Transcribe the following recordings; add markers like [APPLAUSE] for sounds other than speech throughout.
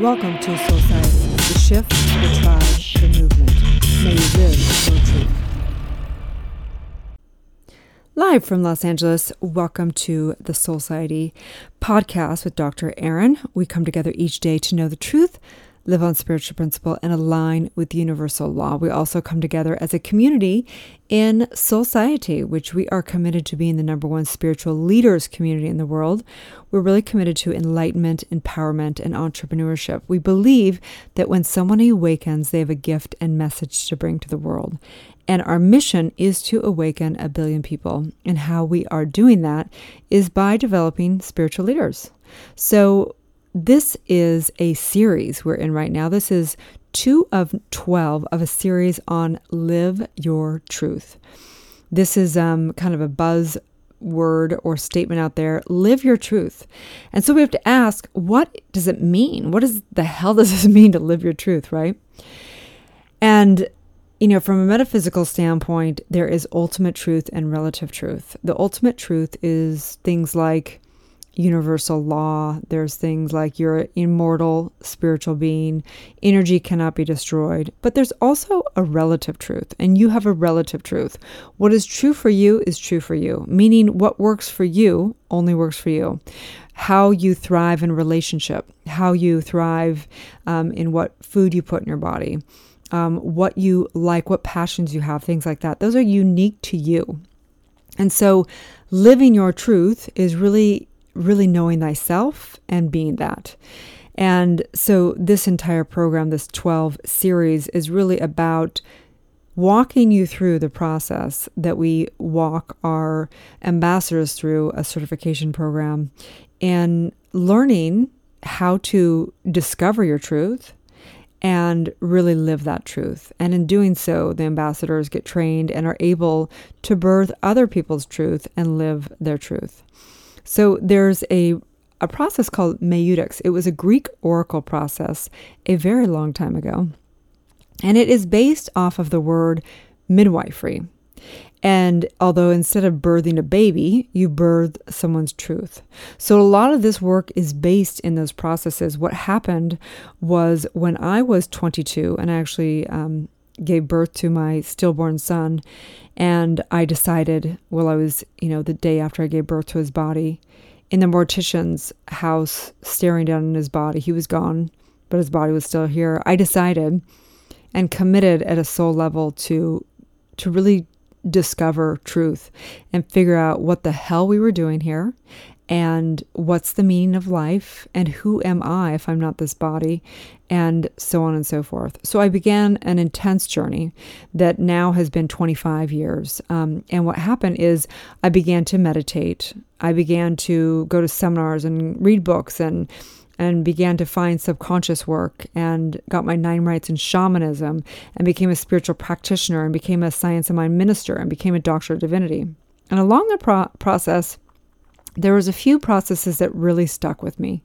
Welcome to Soul the shift, the tribe, the movement. May you live your truth. Live from Los Angeles, welcome to the Soulciety podcast with Dr. Erin. We come together each day to know the truth live on spiritual principle, and align with universal law. We also come together as a community in Soulciety, which we are committed to being the number one spiritual leaders community in the world. We're really committed to enlightenment, empowerment, and entrepreneurship. We believe that when someone awakens, they have a gift and message to bring to the world. And our mission is to awaken a billion people. And how we are doing that is by developing spiritual leaders. So, this is a series we're in right now. This is two of 12 of a series on Live Your Truth. This is um, kind of a buzz word or statement out there live your truth. And so we have to ask, what does it mean? What does the hell does this [LAUGHS] mean to live your truth, right? And you know, from a metaphysical standpoint, there is ultimate truth and relative truth. The ultimate truth is things like universal law. There's things like you're an immortal spiritual being, energy cannot be destroyed. But there's also a relative truth, and you have a relative truth. What is true for you is true for you, meaning what works for you only works for you. How you thrive in relationship, how you thrive um, in what food you put in your body, um, what you like, what passions you have, things like that. Those are unique to you. And so living your truth is really really knowing thyself and being that. And so, this entire program, this 12 series, is really about walking you through the process that we walk our ambassadors through a certification program and learning how to discover your truth and really live that truth. And in doing so, the ambassadors get trained and are able to birth other people's truth and live their truth. So there's a a process called Maieutic. It was a Greek oracle process a very long time ago. And it is based off of the word midwifery. And although instead of birthing a baby, you birth someone's truth. So a lot of this work is based in those processes. What happened was when I was 22 and I actually um, gave birth to my stillborn son, and I decided, well, I was, you know, the day after I gave birth to his body, in the mortician's house, staring down on his body. He was gone, but his body was still here. I decided and committed at a soul level to to really discover truth and figure out what the hell we were doing here and what's the meaning of life and who am I if I'm not this body and so on and so forth. So I began an intense journey that now has been 25 years. Um, and what happened is I began to meditate. I began to go to seminars and read books and and began to find subconscious work and got my nine rites in shamanism and became a spiritual practitioner and became a science of mind minister and became a doctor of divinity. And along the pro- process, there was a few processes that really stuck with me.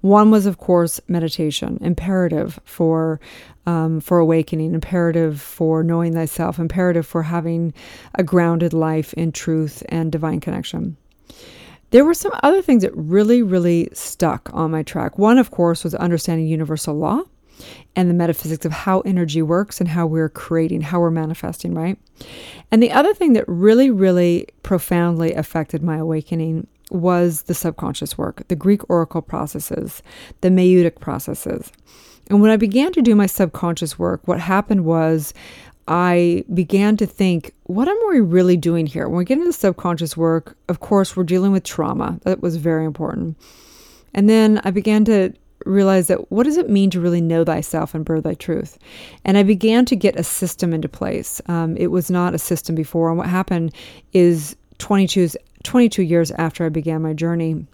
One was, of course, meditation, imperative for um, for awakening, imperative for knowing thyself, imperative for having a grounded life in truth and divine connection. There were some other things that really, really stuck on my track. One, of course, was understanding universal law and the metaphysics of how energy works and how we're creating, how we're manifesting, right? And the other thing that really, really profoundly affected my awakening was the subconscious work, the Greek oracle processes, the Maieutic processes. And when I began to do my subconscious work, what happened was I began to think, what am we really doing here? When we get into subconscious work, of course, we're dealing with trauma. That was very important. And then I began to realize that what does it mean to really know thyself and birth thy truth? And I began to get a system into place. Um, it was not a system before. And what happened is 22, 22 years after I began my journey,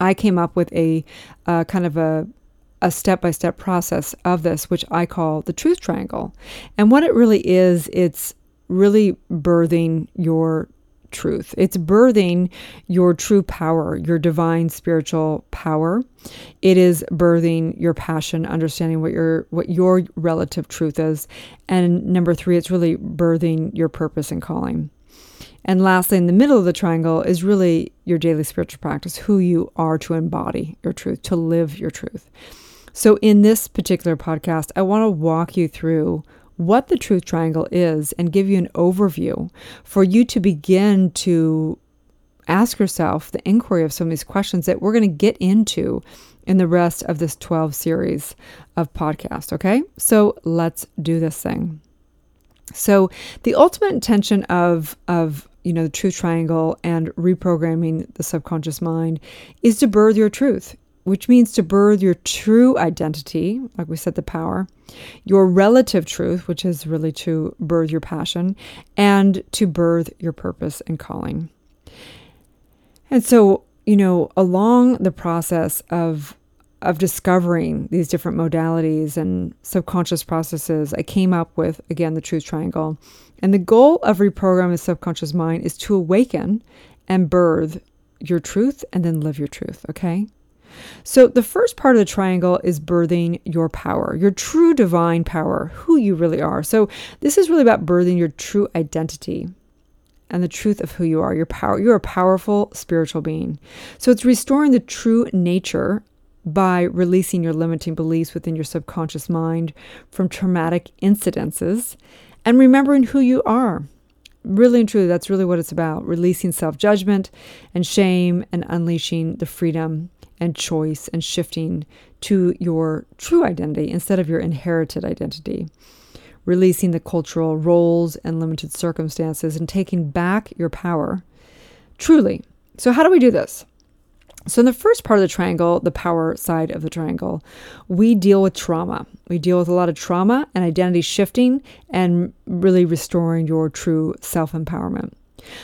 I came up with a uh, kind of a a step by step process of this, which I call the truth triangle. And what it really is, it's really birthing your truth. It's birthing your true power, your divine spiritual power. It is birthing your passion, understanding what your what your relative truth is. And number 3, it's really birthing your purpose and calling. And lastly, in the middle of the triangle is really your daily spiritual practice, who you are to embody your truth, to live your truth. So, in this particular podcast, I want to walk you through what the truth triangle is and give you an overview for you to begin to ask yourself the inquiry of some of these questions that we're going to get into in the rest of this 12 series of podcast. Okay, so let's do this thing. So, the ultimate intention of, of you know, the truth triangle and reprogramming the subconscious mind is to birth your truth which means to birth your true identity, like we said, the power, your relative truth, which is really to birth your passion, and to birth your purpose and calling. And so, you know, along the process of of discovering these different modalities and subconscious processes, I came up with again the truth triangle. And the goal of reprogramming the subconscious mind is to awaken and birth your truth and then live your truth, okay? So, the first part of the triangle is birthing your power, your true divine power, who you really are. So, this is really about birthing your true identity and the truth of who you are, your power. You're a powerful spiritual being. So, it's restoring the true nature by releasing your limiting beliefs within your subconscious mind from traumatic incidences and remembering who you are. Really and truly, that's really what it's about releasing self judgment and shame and unleashing the freedom and choice and shifting to your true identity instead of your inherited identity. Releasing the cultural roles and limited circumstances and taking back your power. Truly. So, how do we do this? So, in the first part of the triangle, the power side of the triangle, we deal with trauma. We deal with a lot of trauma and identity shifting and really restoring your true self empowerment.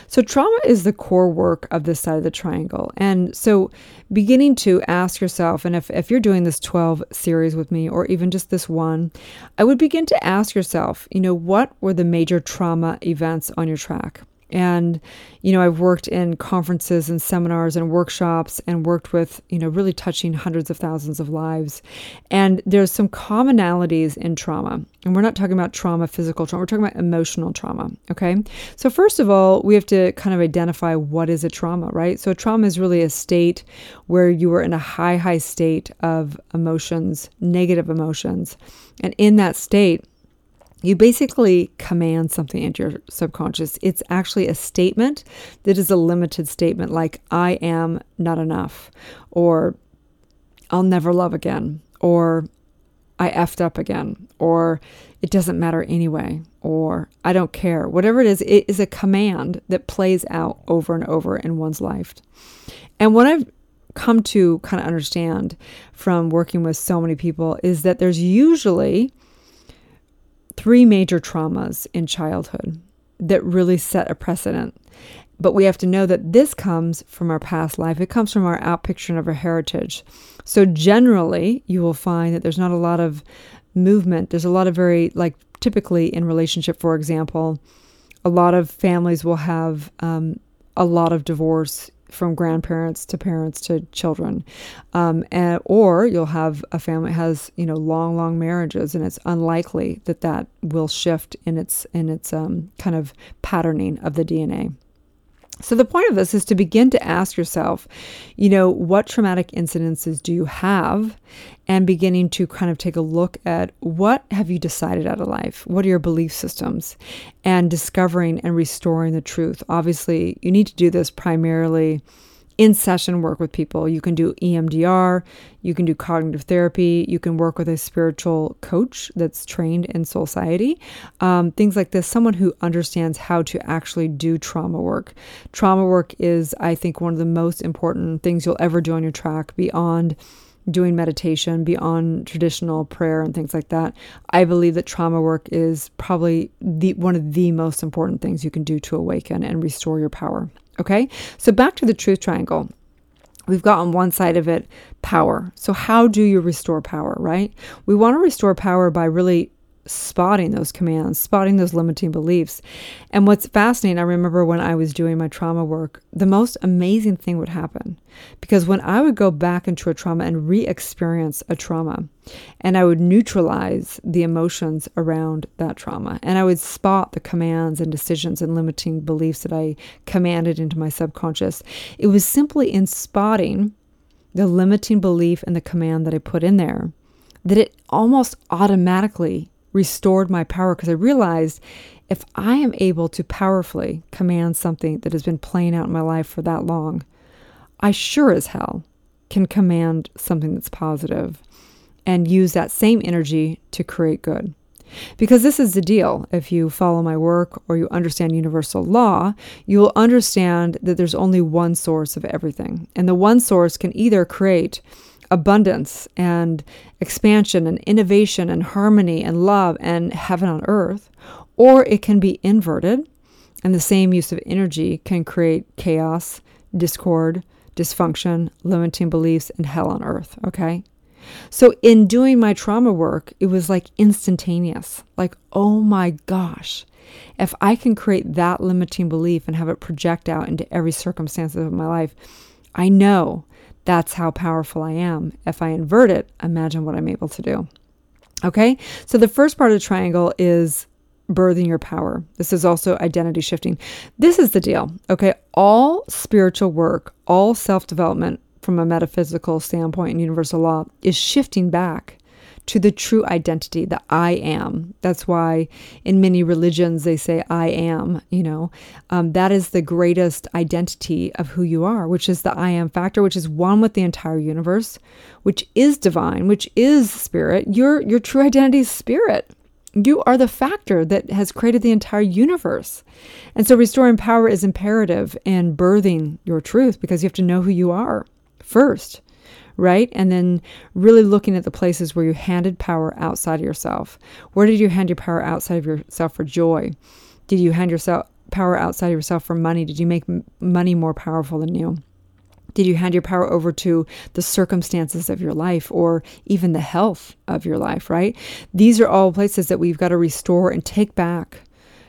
So, trauma is the core work of this side of the triangle. And so, beginning to ask yourself, and if, if you're doing this 12 series with me, or even just this one, I would begin to ask yourself, you know, what were the major trauma events on your track? And, you know, I've worked in conferences and seminars and workshops and worked with, you know, really touching hundreds of thousands of lives. And there's some commonalities in trauma. And we're not talking about trauma, physical trauma, we're talking about emotional trauma. Okay. So, first of all, we have to kind of identify what is a trauma, right? So, a trauma is really a state where you are in a high, high state of emotions, negative emotions. And in that state, you basically command something into your subconscious. It's actually a statement that is a limited statement, like, I am not enough, or I'll never love again, or I effed up again, or it doesn't matter anyway, or I don't care. Whatever it is, it is a command that plays out over and over in one's life. And what I've come to kind of understand from working with so many people is that there's usually three major traumas in childhood that really set a precedent. But we have to know that this comes from our past life. It comes from our outpicturing of our heritage. So generally, you will find that there's not a lot of movement. There's a lot of very, like typically in relationship, for example, a lot of families will have um, a lot of divorce from grandparents to parents to children, um, and or you'll have a family has you know long, long marriages, and it's unlikely that that will shift in its in its um, kind of patterning of the DNA. So, the point of this is to begin to ask yourself, you know, what traumatic incidences do you have? And beginning to kind of take a look at what have you decided out of life? What are your belief systems? And discovering and restoring the truth. Obviously, you need to do this primarily in session work with people. You can do EMDR, you can do cognitive therapy, you can work with a spiritual coach that's trained in Soulciety, um, things like this. Someone who understands how to actually do trauma work. Trauma work is, I think, one of the most important things you'll ever do on your track beyond doing meditation beyond traditional prayer and things like that. I believe that trauma work is probably the one of the most important things you can do to awaken and restore your power. Okay, so back to the truth triangle. We've got on one side of it power. So, how do you restore power, right? We want to restore power by really spotting those commands, spotting those limiting beliefs. And what's fascinating, I remember when I was doing my trauma work, the most amazing thing would happen. Because when I would go back into a trauma and re experience a trauma, and I would neutralize the emotions around that trauma, and I would spot the commands and decisions and limiting beliefs that I commanded into my subconscious, it was simply in spotting the limiting belief and the command that I put in there that it almost automatically restored my power because I realized if I am able to powerfully command something that has been playing out in my life for that long, I sure as hell can command something that's positive and use that same energy to create good. Because this is the deal. If you follow my work or you understand universal law, you will understand that there's only one source of everything. And the one source can either create abundance and expansion and innovation and harmony and love and heaven on earth, or it can be inverted. And the same use of energy can create chaos, discord, dysfunction, limiting beliefs, and hell on earth. Okay. So, in doing my trauma work, it was like instantaneous. Like, oh my gosh, if I can create that limiting belief and have it project out into every circumstance of my life, I know that's how powerful I am. If I invert it, imagine what I'm able to do. Okay, so the first part of the triangle is birthing your power. This is also identity shifting. This is the deal. Okay, all spiritual work, all self development from a metaphysical standpoint and universal law is shifting back to the true identity, the I am. That's why in many religions they say I am, you know. Um, that is the greatest identity of who you are, which is the I am factor, which is one with the entire universe, which is divine, which is spirit. Your, your true identity is spirit. You are the factor that has created the entire universe. And so restoring power is imperative in birthing your truth because you have to know who you are first right? And then really looking at the places where you handed power outside of yourself. Where did you hand your power outside of yourself for joy? Did you hand yourself power outside of yourself for money? Did you make money more powerful than you? Did you hand your power over to the circumstances of your life or even the health of your life, right? These are all places that we've got to restore and take back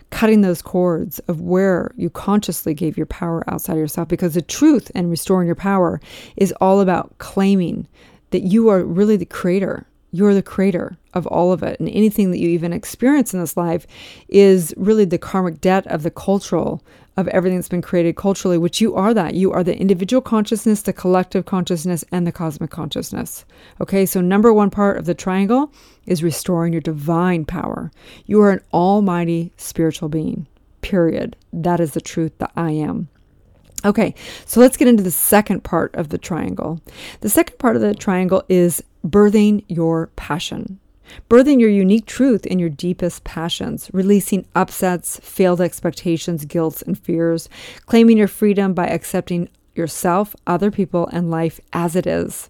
cutting those cords of where you consciously gave your power outside of yourself because the truth and restoring your power is all about claiming that you are really the creator. You're the creator of all of it. And anything that you even experience in this life is really the karmic debt of the cultural of everything that's been created culturally, which you are that. You are the individual consciousness, the collective consciousness, and the cosmic consciousness. Okay, so number one part of the triangle is restoring your divine power. You are an almighty spiritual being, period. That is the truth that I am. Okay, so let's get into the second part of the triangle. The second part of the triangle is birthing your passion birthing your unique truth in your deepest passions, releasing upsets, failed expectations, guilt, and fears, claiming your freedom by accepting yourself, other people, and life as it is.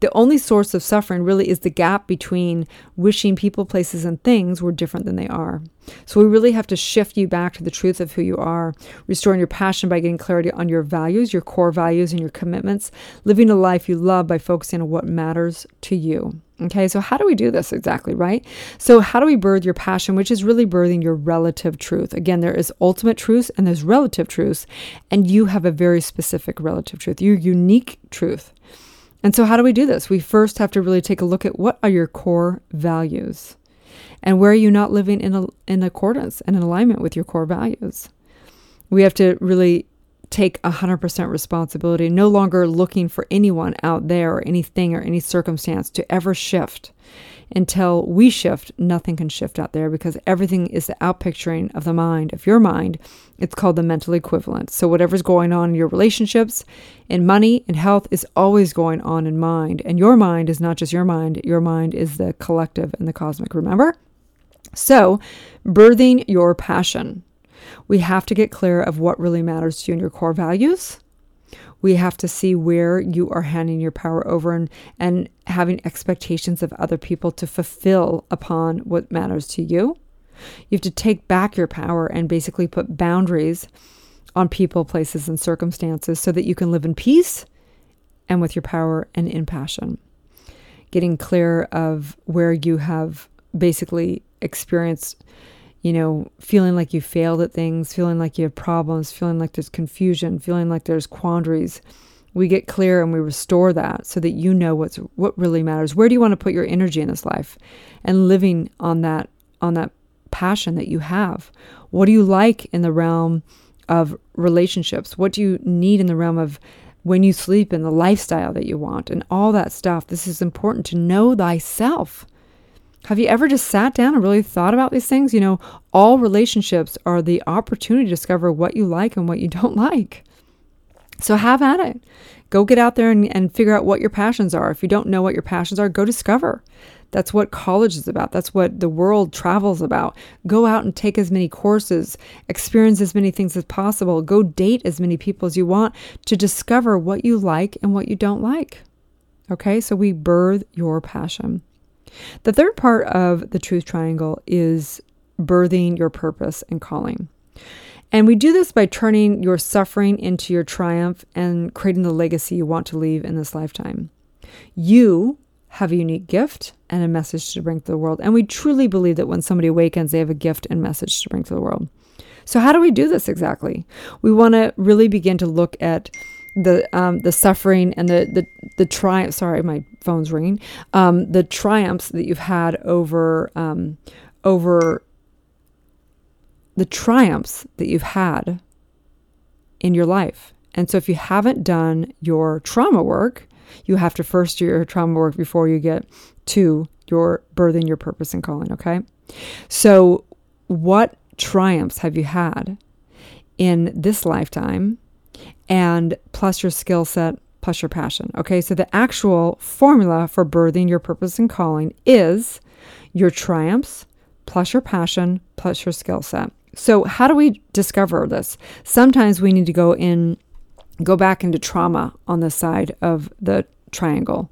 The only source of suffering really is the gap between wishing people, places, and things were different than they are. So we really have to shift you back to the truth of who you are, restoring your passion by getting clarity on your values, your core values, and your commitments, living a life you love by focusing on what matters to you. Okay, so how do we do this exactly, right? So, how do we birth your passion, which is really birthing your relative truth? Again, there is ultimate truth and there's relative truth, and you have a very specific relative truth, your unique truth. And so, how do we do this? We first have to really take a look at what are your core values and where are you not living in, a, in accordance and in alignment with your core values. We have to really take 100% responsibility, no longer looking for anyone out there or anything or any circumstance to ever shift. Until we shift, nothing can shift out there because everything is the outpicturing of the mind, of your mind. It's called the mental equivalent. So, whatever's going on in your relationships, in money, in health, is always going on in mind. And your mind is not just your mind, your mind is the collective and the cosmic. Remember? So, birthing your passion. We have to get clear of what really matters to you and your core values. We have to see where you are handing your power over and, and having expectations of other people to fulfill upon what matters to you. You have to take back your power and basically put boundaries on people, places, and circumstances so that you can live in peace and with your power and in passion. Getting clear of where you have basically experienced you know, feeling like you failed at things, feeling like you have problems, feeling like there's confusion, feeling like there's quandaries. We get clear and we restore that so that you know what's what really matters. Where do you want to put your energy in this life? And living on that on that passion that you have. What do you like in the realm of relationships? What do you need in the realm of when you sleep and the lifestyle that you want and all that stuff. This is important to know thyself. Have you ever just sat down and really thought about these things? You know, all relationships are the opportunity to discover what you like and what you [LAUGHS] don't like. So have at it. Go get out there and, and figure out what your passions are. If you don't know what your passions are, go discover. That's what college is about. That's what the world travels about. Go out and take as many courses, experience as many things as possible, go date as many people as you want to discover what you like and what you don't like. Okay, so we birth your passion. The third part of the truth triangle is birthing your purpose and calling. And we do this by turning your suffering into your triumph and creating the legacy you want to leave in this lifetime. You have a unique gift and a message to bring to the world. And we truly believe that when somebody awakens, they have a gift and message to bring to the world. So, how do we do this exactly? We want to really begin to look at the um, the suffering and the the the triumph. Sorry, my phone's ringing. Um, the triumphs that you've had over um, over the triumphs that you've had in your life. And so, if you haven't done your trauma work, you have to first do your trauma work before you get to your birthing your purpose and calling. Okay. So, what triumphs have you had in this lifetime? And plus your skill set, plus your passion. Okay. So, the actual formula for birthing your purpose and calling is your triumphs plus your passion plus your skill set. So, how do we discover this? Sometimes we need to go in go back into trauma on the side of the triangle.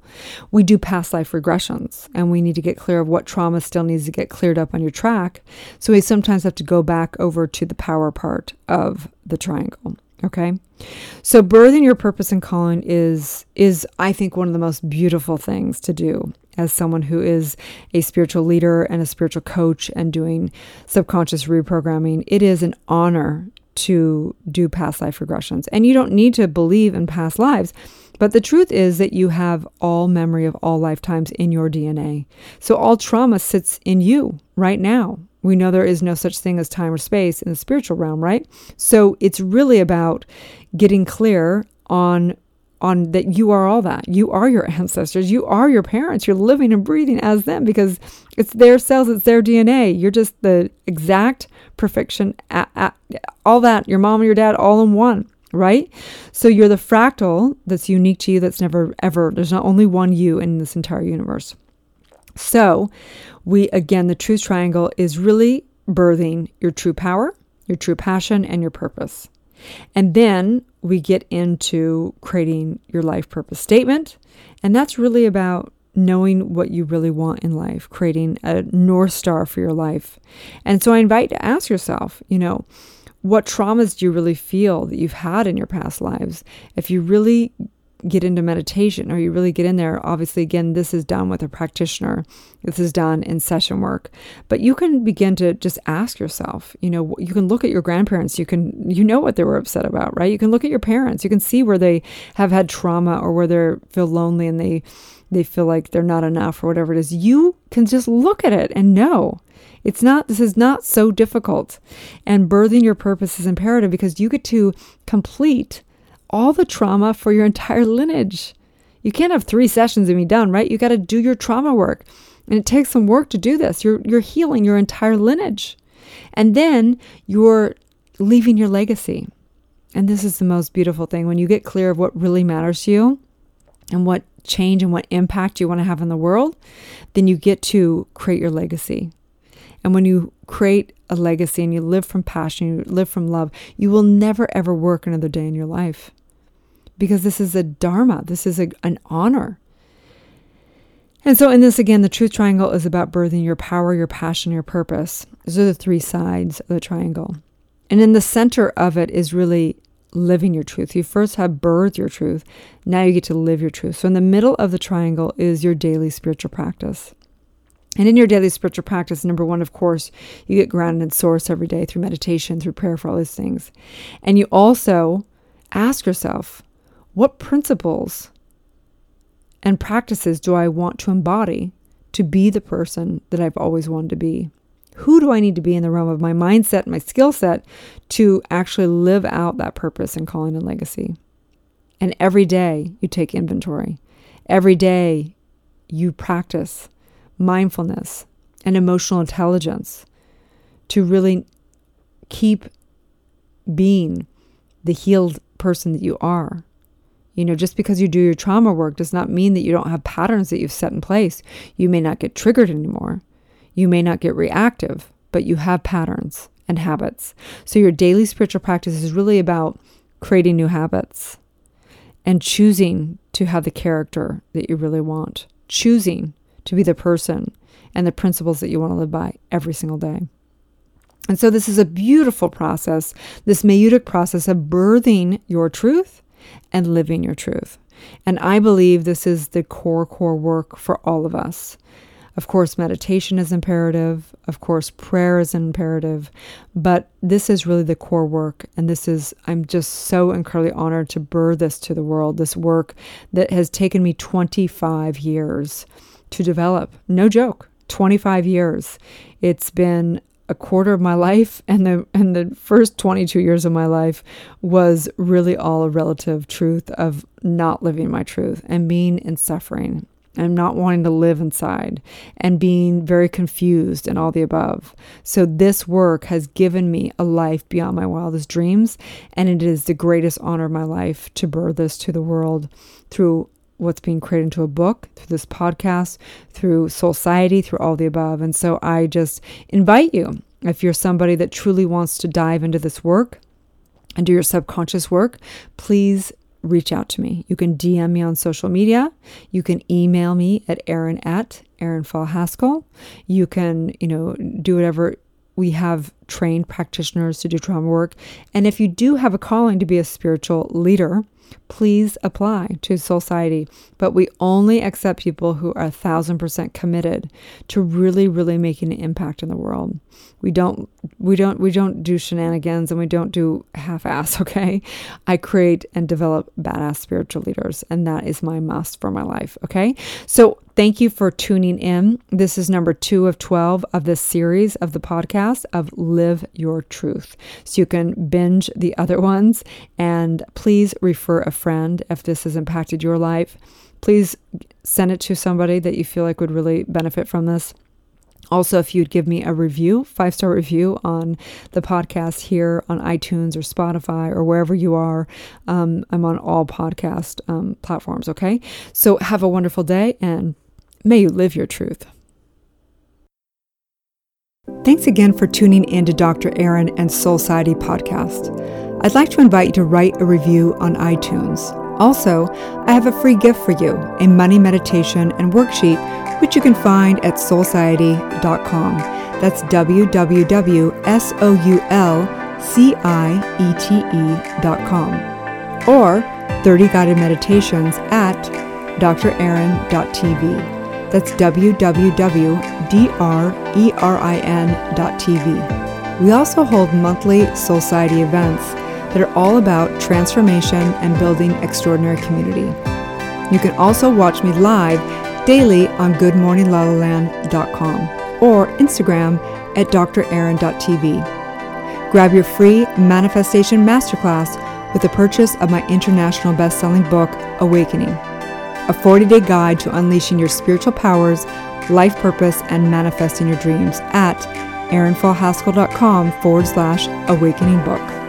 We do past life regressions and we need to get clear of what trauma still needs to get cleared up on your track. So we sometimes have to go back over to the power part of the triangle. Okay. So birthing your purpose and calling is is I think one of the most beautiful things to do as someone who is a spiritual leader and a spiritual coach and doing subconscious reprogramming. It is an honor to do past life regressions. And you don't need to believe in past lives. But the truth is that you have all memory of all lifetimes in your DNA. So all trauma sits in you right now. We know there is no such thing as time or space in the spiritual realm, right? So it's really about getting clear on on that you are all that. You are your ancestors. You are your parents. You're living and breathing as them because it's their cells, it's their DNA. You're just the exact perfection, all that, your mom and your dad, all in one, right? So you're the fractal that's unique to you, that's never, ever, there's not only one you in this entire universe. So, we, again, the truth triangle is really birthing your true power, your true passion, and your purpose. And then we get into creating your life purpose statement. And that's really about knowing what you really want in life, creating a North Star for your life. And so I invite you to ask yourself, you know, what traumas do you really feel that you've had in your past lives? If you really get into meditation or you really get in there, obviously, again, this is done with a practitioner. This is done in session work. But you can begin to just ask yourself, you know, you can look at your grandparents. You can, you know what they were upset about, right? You can look at your parents. You can see where they have had trauma or where they feel lonely and they, they feel like they're not enough or whatever it is. You can just look at it and know. It's not, this is not so difficult. And birthing your purpose is imperative because you get to complete all the trauma for your entire lineage. You can't have three sessions and be done, right? You got to do your trauma work. And it takes some work to do this. You're, you're healing your entire lineage. And then you're leaving your legacy. And this is the most beautiful thing. When you get clear of what really matters to you and what change and what impact you want to have in the world, then you get to create your legacy. And when you create a legacy and you live from passion, you live from love, you will never ever work another day in your life because this is a dharma, this is a, an honor. And so, in this again, the truth triangle is about birthing your power, your passion, your purpose. Those are the three sides of the triangle. And in the center of it is really living your truth. You first have birthed your truth, now you get to live your truth. So, in the middle of the triangle is your daily spiritual practice. And in your daily spiritual practice, number one, of course, you get grounded in source every day through meditation, through prayer for all these things. And you also ask yourself, what principles and practices do I want to embody to be the person that I've always wanted to be? Who do I need to be in the realm of my mindset, my skill set to actually live out that purpose and calling and legacy? And every day you take inventory. Every day you practice mindfulness and emotional intelligence to really keep being the healed person that you are. You know, just because you do your trauma work does not mean that you don't have patterns that you've set in place. You may not get triggered anymore. You may not get reactive, but you have patterns and habits. So your daily spiritual practice is really about creating new habits and choosing to have the character that you really want, choosing to be the person and the principles that you want to live by every single day. And so this is a beautiful process, this maieutic process of birthing your truth and living your truth. And I believe this is the core, core work for all of us. Of course, meditation is imperative. Of course, prayer is imperative. But this is really the core work. And this is, I'm just so incredibly honored to birth this to the world, this work that has taken me 25 years to develop. No joke, 25 years. It's been a quarter of my life [LAUGHS] and the and the first 22 years of my life was really all a relative truth of not living my truth and being in suffering and not wanting to live inside and being very confused and all the above. So, this work has given me a life beyond my wildest dreams, and it is the greatest honor of my life to birth this to the world through what's being created into a book, through this podcast, through Soulciety, through all the above. And so I just invite you, if you're somebody that truly wants to dive into this work and do your subconscious work, please reach out to me. You can DM me on social media. You can email me at Erin at Erin Fall Haskell. You can, you know, do whatever we have trained practitioners to do trauma work. And if you do have a calling to be a spiritual leader, please apply to Soulciety. But we only accept people who are a thousand percent committed to really, really making an impact in the world. We don't we don't we don't do shenanigans and we don't do half-ass, [LAUGHS] okay? I create and develop badass spiritual leaders, and that is my must for my life. Okay. So thank you for tuning in. This is number two of 12 of this series of the podcast of Live Your Truth. So you can binge the other [LAUGHS] ones and please refer a friend if this has impacted your life. Please send it to somebody that you feel like would really benefit from this. Also, if you'd give me a review, five star review on the podcast here on iTunes or Spotify or wherever you are, um, I'm on all podcast um, platforms. Okay. So have a wonderful day and may you live your truth. Thanks again for tuning in to Dr. Erin and Soulciety podcast. I'd like to invite you to write a review on iTunes. Also, I have a free gift for you a money meditation and worksheet, which you can find at soulciety.com. That's www.soulciety.com. Or 30 guided meditations at drerin.tv. That's www.drerin.tv. We also hold monthly Soulciety events that are all about transformation and building extraordinary community. You can also watch me live daily on goodmorninglalaland.com or Instagram at drerin.tv. Grab your free manifestation masterclass with the purchase of my international best-selling book, Awakening, a 40-day guide to unleashing your spiritual powers, life purpose, and manifesting your dreams at erinfallhaskell.com forward slash awakening book.